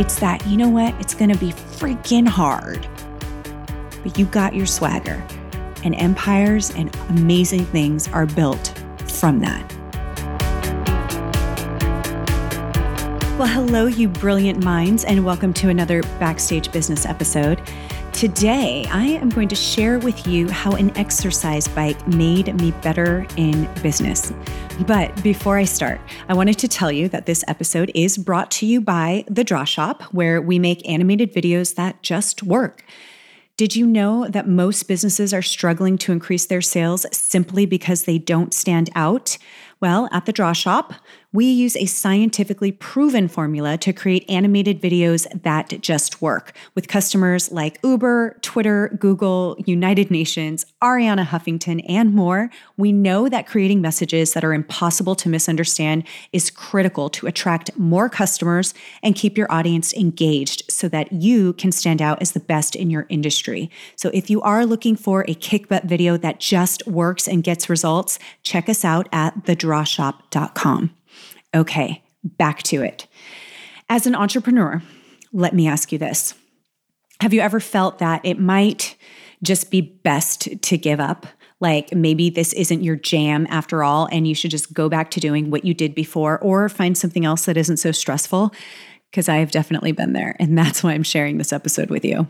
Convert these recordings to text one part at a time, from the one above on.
It's that, you know what? It's going to be freaking hard. But you got your swagger, and empires and amazing things are built from that. Well, hello, you brilliant minds, and welcome to another Backstage Business episode. Today, I am going to share with you how an exercise bike made me better in business. But before I start, I wanted to tell you that this episode is brought to you by The Draw Shop, where we make animated videos that just work. Did you know that most businesses are struggling to increase their sales simply because they don't stand out? Well, at the Draw Shop, we use a scientifically proven formula to create animated videos that just work with customers like Uber, Twitter, Google, United Nations, Arianna Huffington, and more. We know that creating messages that are impossible to misunderstand is critical to attract more customers and keep your audience engaged so that you can stand out as the best in your industry. So if you are looking for a kick butt video that just works and gets results, check us out at thedrawshop.com. Okay, back to it. As an entrepreneur, let me ask you this Have you ever felt that it might just be best to give up? Like maybe this isn't your jam after all, and you should just go back to doing what you did before or find something else that isn't so stressful? Because I have definitely been there, and that's why I'm sharing this episode with you.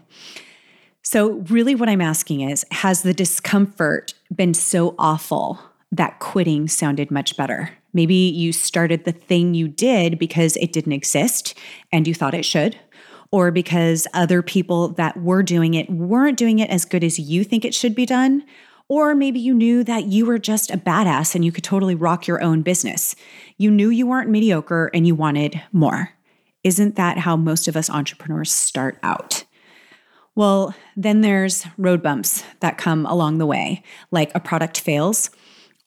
So, really, what I'm asking is Has the discomfort been so awful that quitting sounded much better? Maybe you started the thing you did because it didn't exist and you thought it should, or because other people that were doing it weren't doing it as good as you think it should be done. Or maybe you knew that you were just a badass and you could totally rock your own business. You knew you weren't mediocre and you wanted more. Isn't that how most of us entrepreneurs start out? Well, then there's road bumps that come along the way, like a product fails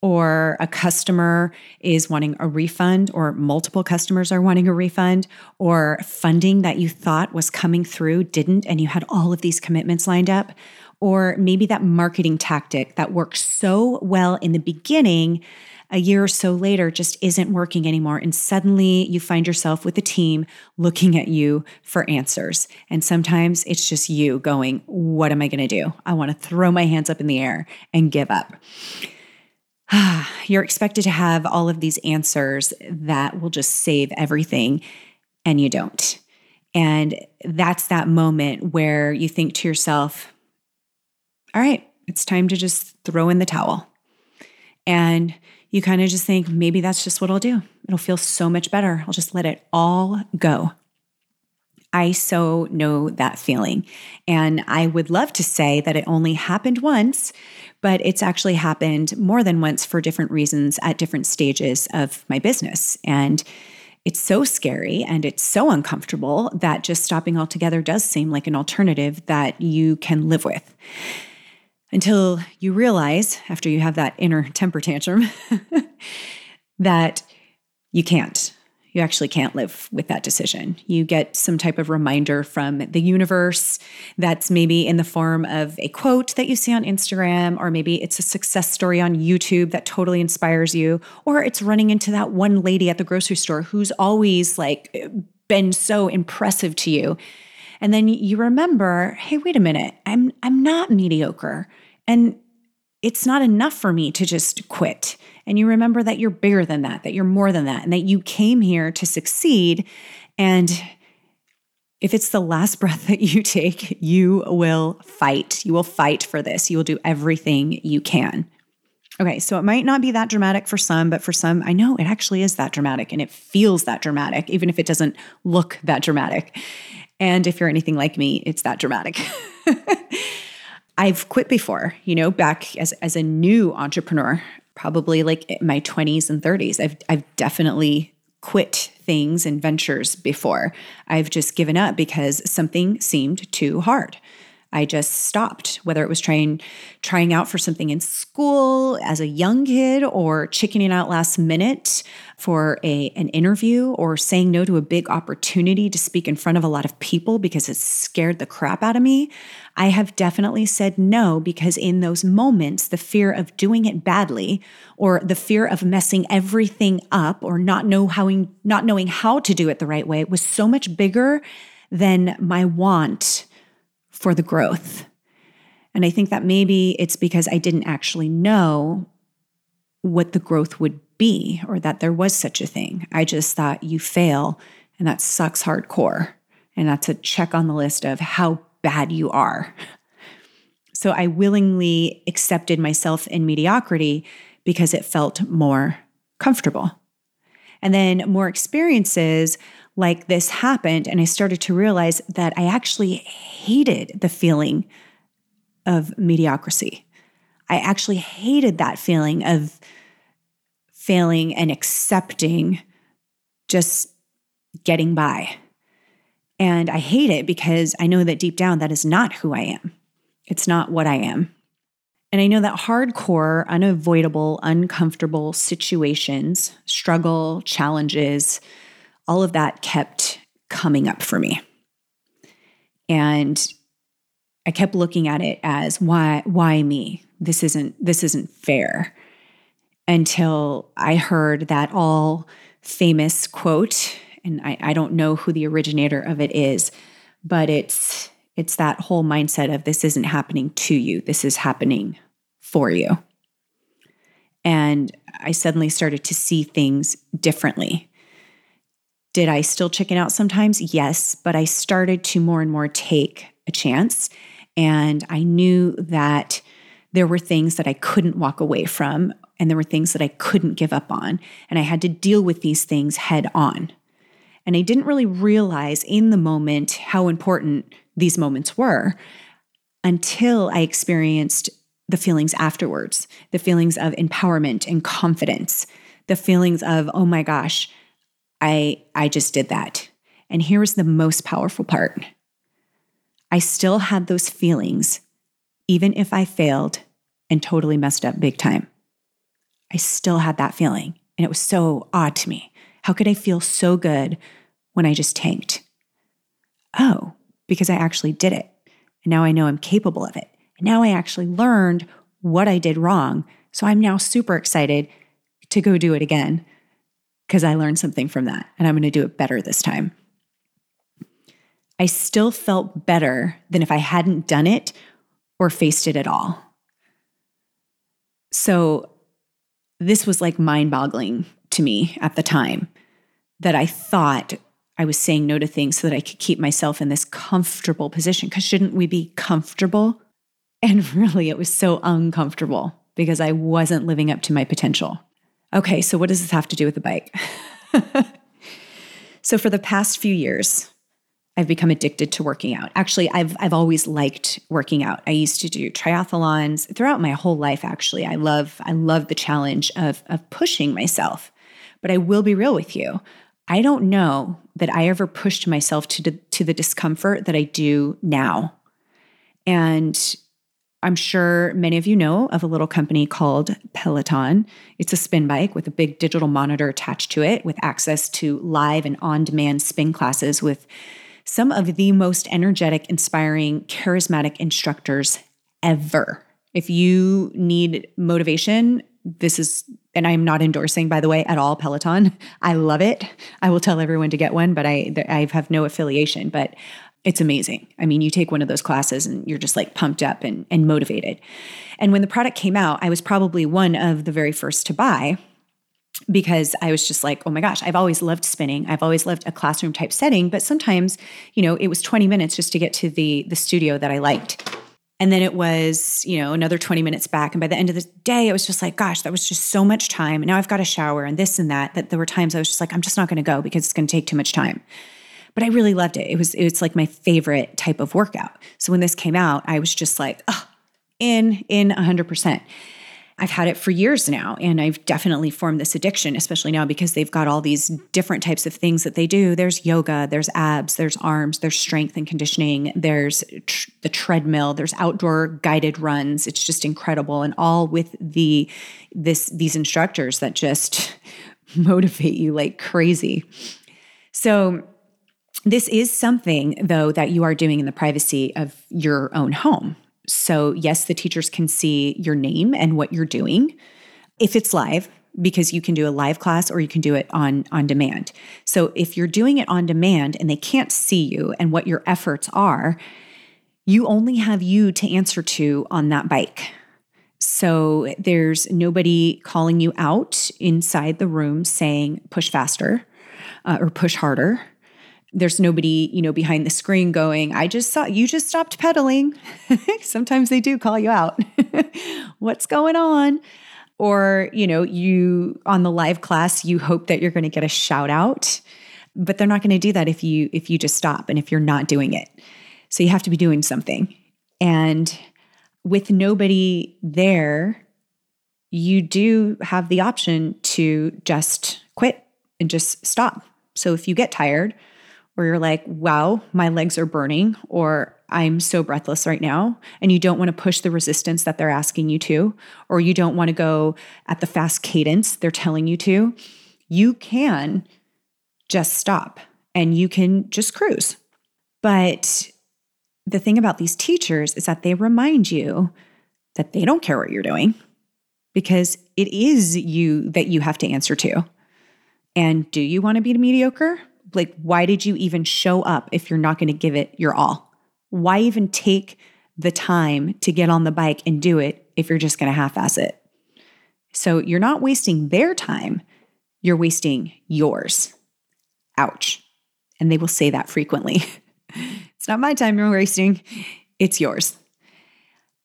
or a customer is wanting a refund, or multiple customers are wanting a refund, or funding that you thought was coming through didn't, and you had all of these commitments lined up, or maybe that marketing tactic that worked so well in the beginning. A year or so later, just isn't working anymore. And suddenly you find yourself with a team looking at you for answers. And sometimes it's just you going, What am I to do? I want to throw my hands up in the air and give up. you're expected to have all of these answers that will just save everything, and you don't. And that's that moment where you think to yourself, all right, it's time to just throw in the towel. And you kind of just think, maybe that's just what I'll do. It'll feel so much better. I'll just let it all go. I so know that feeling. And I would love to say that it only happened once, but it's actually happened more than once for different reasons at different stages of my business. And it's so scary and it's so uncomfortable that just stopping altogether does seem like an alternative that you can live with. Until you realize, after you have that inner temper tantrum, that you can't you actually can't live with that decision. You get some type of reminder from the universe that's maybe in the form of a quote that you see on Instagram, or maybe it's a success story on YouTube that totally inspires you, or it's running into that one lady at the grocery store who's always like been so impressive to you. And then you remember, hey, wait a minute, I'm I'm not mediocre. And it's not enough for me to just quit and you remember that you're bigger than that, that you're more than that, and that you came here to succeed. And if it's the last breath that you take, you will fight. You will fight for this. You will do everything you can. Okay, so it might not be that dramatic for some, but for some, I know it actually is that dramatic and it feels that dramatic, even if it doesn't look that dramatic. And if you're anything like me, it's that dramatic. I've quit before, you know, back as, as a new entrepreneur probably like my 20s and 30s. I've I've definitely quit things and ventures before. I've just given up because something seemed too hard. I just stopped, whether it was trying trying out for something in school as a young kid or chickening out last minute for a an interview or saying no to a big opportunity to speak in front of a lot of people because it scared the crap out of me. I have definitely said no because in those moments the fear of doing it badly or the fear of messing everything up or not know how not knowing how to do it the right way was so much bigger than my want for the growth. And I think that maybe it's because I didn't actually know what the growth would be or that there was such a thing. I just thought you fail and that sucks hardcore. And that's a check on the list of how bad you are. So I willingly accepted myself in mediocrity because it felt more comfortable. And then more experiences like this happened, and I started to realize that I actually hated the feeling of mediocrity. I actually hated that feeling of failing and accepting just getting by. And I hate it because I know that deep down that is not who I am. It's not what I am. And I know that hardcore, unavoidable, uncomfortable situations, struggle, challenges, all of that kept coming up for me. And I kept looking at it as why why me? This isn't this isn't fair. Until I heard that all famous quote, and I, I don't know who the originator of it is, but it's it's that whole mindset of this isn't happening to you, this is happening for you. And I suddenly started to see things differently. Did I still chicken out sometimes? Yes, but I started to more and more take a chance. And I knew that there were things that I couldn't walk away from, and there were things that I couldn't give up on. And I had to deal with these things head on. And I didn't really realize in the moment how important these moments were until I experienced the feelings afterwards the feelings of empowerment and confidence, the feelings of, oh my gosh, I, I just did that. And here's the most powerful part I still had those feelings, even if I failed and totally messed up big time. I still had that feeling. And it was so odd to me. How could I feel so good when I just tanked? Oh, because I actually did it. And now I know I'm capable of it. And now I actually learned what I did wrong. So I'm now super excited to go do it again because I learned something from that and I'm going to do it better this time. I still felt better than if I hadn't done it or faced it at all. So this was like mind boggling to me at the time that I thought I was saying no to things so that I could keep myself in this comfortable position. Because shouldn't we be comfortable? And really, it was so uncomfortable because I wasn't living up to my potential. Okay, so what does this have to do with the bike? so, for the past few years, I've become addicted to working out. Actually, I've I've always liked working out. I used to do triathlons throughout my whole life actually. I love I love the challenge of of pushing myself. But I will be real with you. I don't know that I ever pushed myself to, to the discomfort that I do now. And I'm sure many of you know of a little company called Peloton. It's a spin bike with a big digital monitor attached to it with access to live and on demand spin classes with some of the most energetic, inspiring, charismatic instructors ever. If you need motivation, this is and I'm not endorsing, by the way, at all Peloton. I love it. I will tell everyone to get one, but I I have no affiliation. But it's amazing. I mean, you take one of those classes and you're just like pumped up and, and motivated. And when the product came out, I was probably one of the very first to buy because I was just like, oh my gosh, I've always loved spinning. I've always loved a classroom type setting, but sometimes, you know, it was 20 minutes just to get to the the studio that I liked. And then it was, you know, another 20 minutes back. And by the end of the day, it was just like, gosh, that was just so much time. And now I've got a shower and this and that. That there were times I was just like, I'm just not going to go because it's going to take too much time. But I really loved it. It was it's like my favorite type of workout. So when this came out, I was just like, oh, in, in 100%. I've had it for years now, and I've definitely formed this addiction, especially now because they've got all these different types of things that they do. There's yoga, there's abs, there's arms, there's strength and conditioning, there's tr- the treadmill, there's outdoor guided runs. It's just incredible, and all with the this these instructors that just motivate you like crazy. So this is something though that you are doing in the privacy of your own home so, yes, the teachers can see your name and what you're doing if it's live. because you can do a live class or you can do it on on demand. So if you're doing it on demand and they can't see you and what your efforts are, you only have you to answer to on that bike. So there's nobody calling you out inside the room saying push faster uh, or push harder. There's nobody, you know, behind the screen going, I just saw you just stopped pedaling. Sometimes they do call you out. What's going on? Or, you know, you on the live class, you hope that you're going to get a shout out, but they're not going to do that if you if you just stop and if you're not doing it. So you have to be doing something. And with nobody there, you do have the option to just quit and just stop. So if you get tired, or you're like, wow, my legs are burning, or I'm so breathless right now, and you don't want to push the resistance that they're asking you to, or you don't want to go at the fast cadence they're telling you to, you can just stop and you can just cruise. But the thing about these teachers is that they remind you that they don't care what you're doing because it is you that you have to answer to. And do you want to be mediocre? Like, why did you even show up if you're not going to give it your all? Why even take the time to get on the bike and do it if you're just going to half ass it? So you're not wasting their time, you're wasting yours. Ouch. And they will say that frequently. it's not my time you're wasting, it's yours.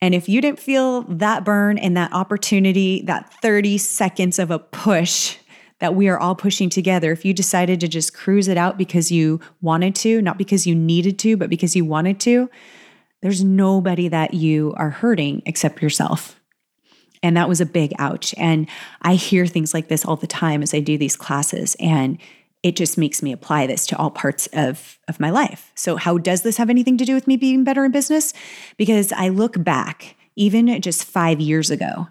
And if you didn't feel that burn and that opportunity, that 30 seconds of a push that we are all pushing together, if you decided to just cruise it out because you wanted to, not because you needed to, but because you wanted to, there's nobody that you are hurting except yourself. And that was a big ouch. And I hear things like this all the time as I do these classes. And it just makes me apply this to all parts of, of my life. So, how does this have anything to do with me being better in business? Because I look back, even just five years ago,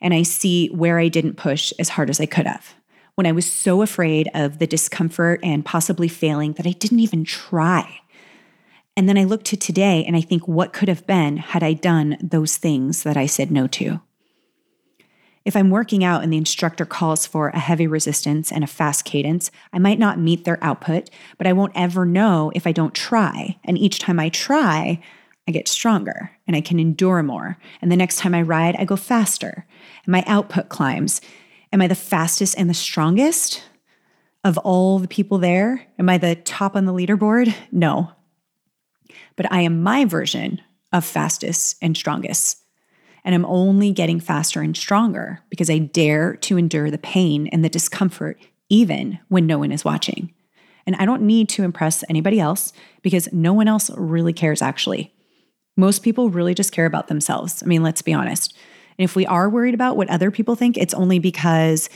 and I see where I didn't push as hard as I could have. When I was so afraid of the discomfort and possibly failing that I didn't even try. And then I look to today and I think, what could have been had I done those things that I said no to? If I'm working out and the instructor calls for a heavy resistance and a fast cadence, I might not meet their output, but I won't ever know if I don't try. And each time I try, I get stronger and I can endure more. And the next time I ride, I go faster and my output climbs. Am I the fastest and the strongest of all the people there? Am I the top on the leaderboard? No. But I am my version of fastest and strongest. And I'm only getting faster and stronger because I dare to endure the pain and the discomfort, even when no one is watching. And I don't need to impress anybody else because no one else really cares, actually. Most people really just care about themselves. I mean, let's be honest. And if we are worried about what other people think, it's only because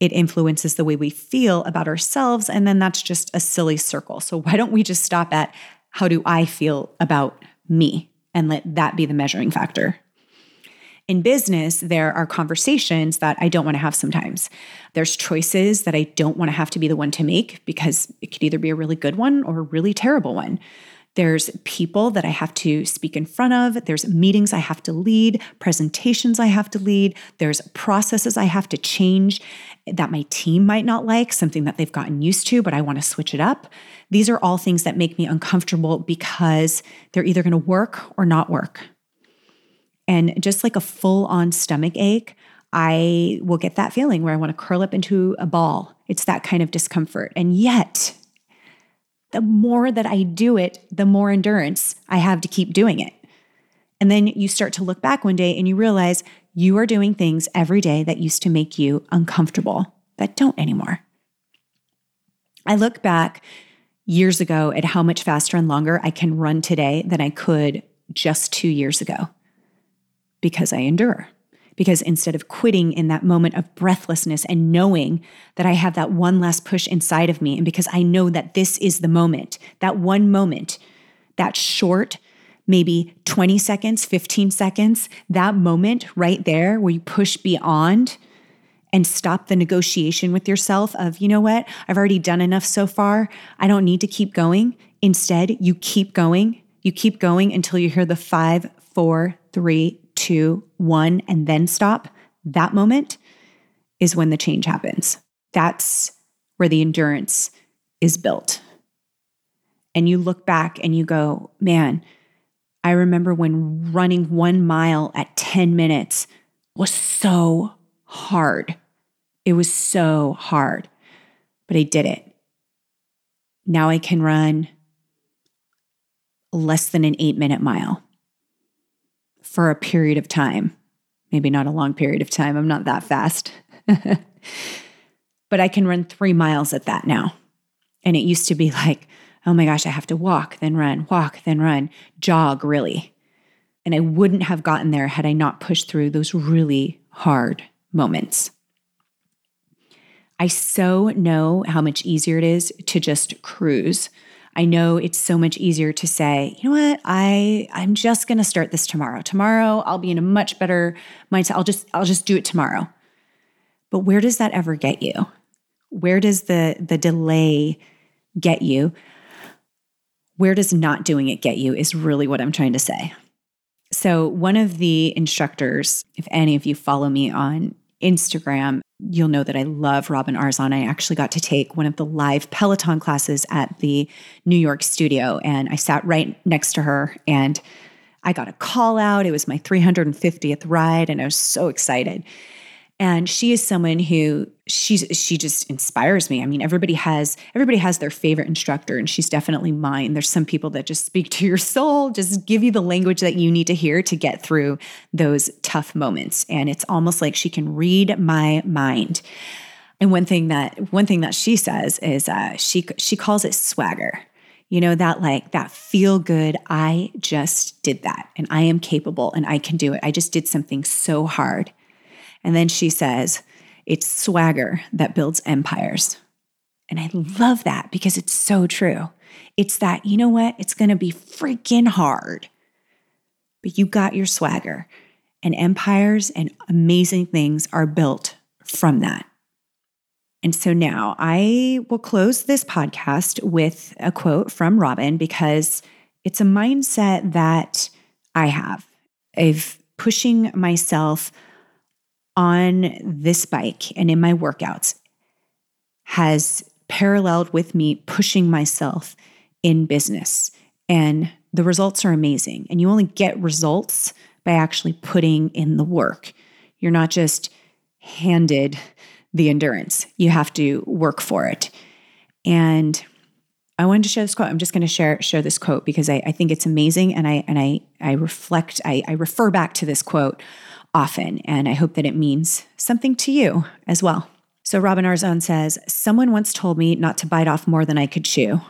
it influences the way we feel about ourselves. And then that's just a silly circle. So why don't we just stop at how do I feel about me and let that be the measuring factor? in business, there are conversations that I don't want to have sometimes. There's choices that I don't want to have to be the one to make because it could either be a really good one or a really terrible one. There's people that I have to speak in front of. There's meetings I have to lead, presentations I have to lead. There's processes I have to change that my team might not like, something that they've gotten used to, but I want to switch it up. These are all things that make me uncomfortable because they're either going to work or not work. And just like a full on stomach ache, I will get that feeling where I want to curl up into a ball. It's that kind of discomfort. And yet, the more that I do it, the more endurance I have to keep doing it. And then you start to look back one day and you realize you are doing things every day that used to make you uncomfortable that don't anymore. I look back years ago at how much faster and longer I can run today than I could just two years ago because I endure. Because instead of quitting in that moment of breathlessness and knowing that I have that one last push inside of me, and because I know that this is the moment, that one moment, that short, maybe 20 seconds, 15 seconds, that moment right there where you push beyond and stop the negotiation with yourself of, you know what, I've already done enough so far. I don't need to keep going. Instead, you keep going. You keep going until you hear the five, four, three, one, and then stop, that moment is when the change happens. That's where the endurance is built. And you look back and you go, man, I remember when running one mile at 10 minutes was so hard. It was so hard, but I did it. Now I can run less than an eight minute mile for a period of time. Maybe not a long period of time. I'm not that fast. but I can run three miles at that now. And it used to be like, oh my gosh, I have to walk, then run, walk, then run, jog really. And I wouldn't have gotten there had I not pushed through those really hard moments. I so know how much easier it is to just cruise. I know it's so much easier to say, you know what, I I'm just going to start this tomorrow. Tomorrow I'll be in a much better mindset. I'll just I'll just do it tomorrow. But where does that ever get you? Where does the the delay get you? Where does not doing it get you is really what I'm trying to say. So, one of the instructors, if any of you follow me on Instagram, you'll know that I love Robin Arzon. I actually got to take one of the live Peloton classes at the New York studio, and I sat right next to her and I got a call out. It was my 350th ride, and I was so excited. And she is someone who she's she just inspires me. I mean, everybody has everybody has their favorite instructor, and she's definitely mine. There's some people that just speak to your soul, just give you the language that you need to hear to get through those tough moments. And it's almost like she can read my mind. And one thing that one thing that she says is uh, she she calls it swagger you know that like that feel good i just did that and i am capable and i can do it i just did something so hard and then she says, it's swagger that builds empires. And I love that because it's so true. It's that, you know what? It's going to be freaking hard, but you got your swagger. And empires and amazing things are built from that. And so now I will close this podcast with a quote from Robin because it's a mindset that I have of pushing myself on this bike and in my workouts has paralleled with me pushing myself in business. And the results are amazing. And you only get results by actually putting in the work. You're not just handed the endurance, you have to work for it. And I wanted to share this quote. I'm just going to share share this quote because I, I think it's amazing, and I and I I reflect. I, I refer back to this quote often, and I hope that it means something to you as well. So, Robin Arzon says, Someone once told me not to bite off more than I could chew.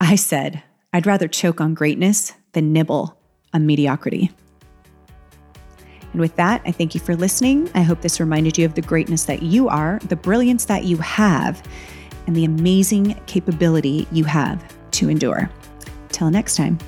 I said, I'd rather choke on greatness than nibble on mediocrity. And with that, I thank you for listening. I hope this reminded you of the greatness that you are, the brilliance that you have, and the amazing capability you have to endure. Till next time.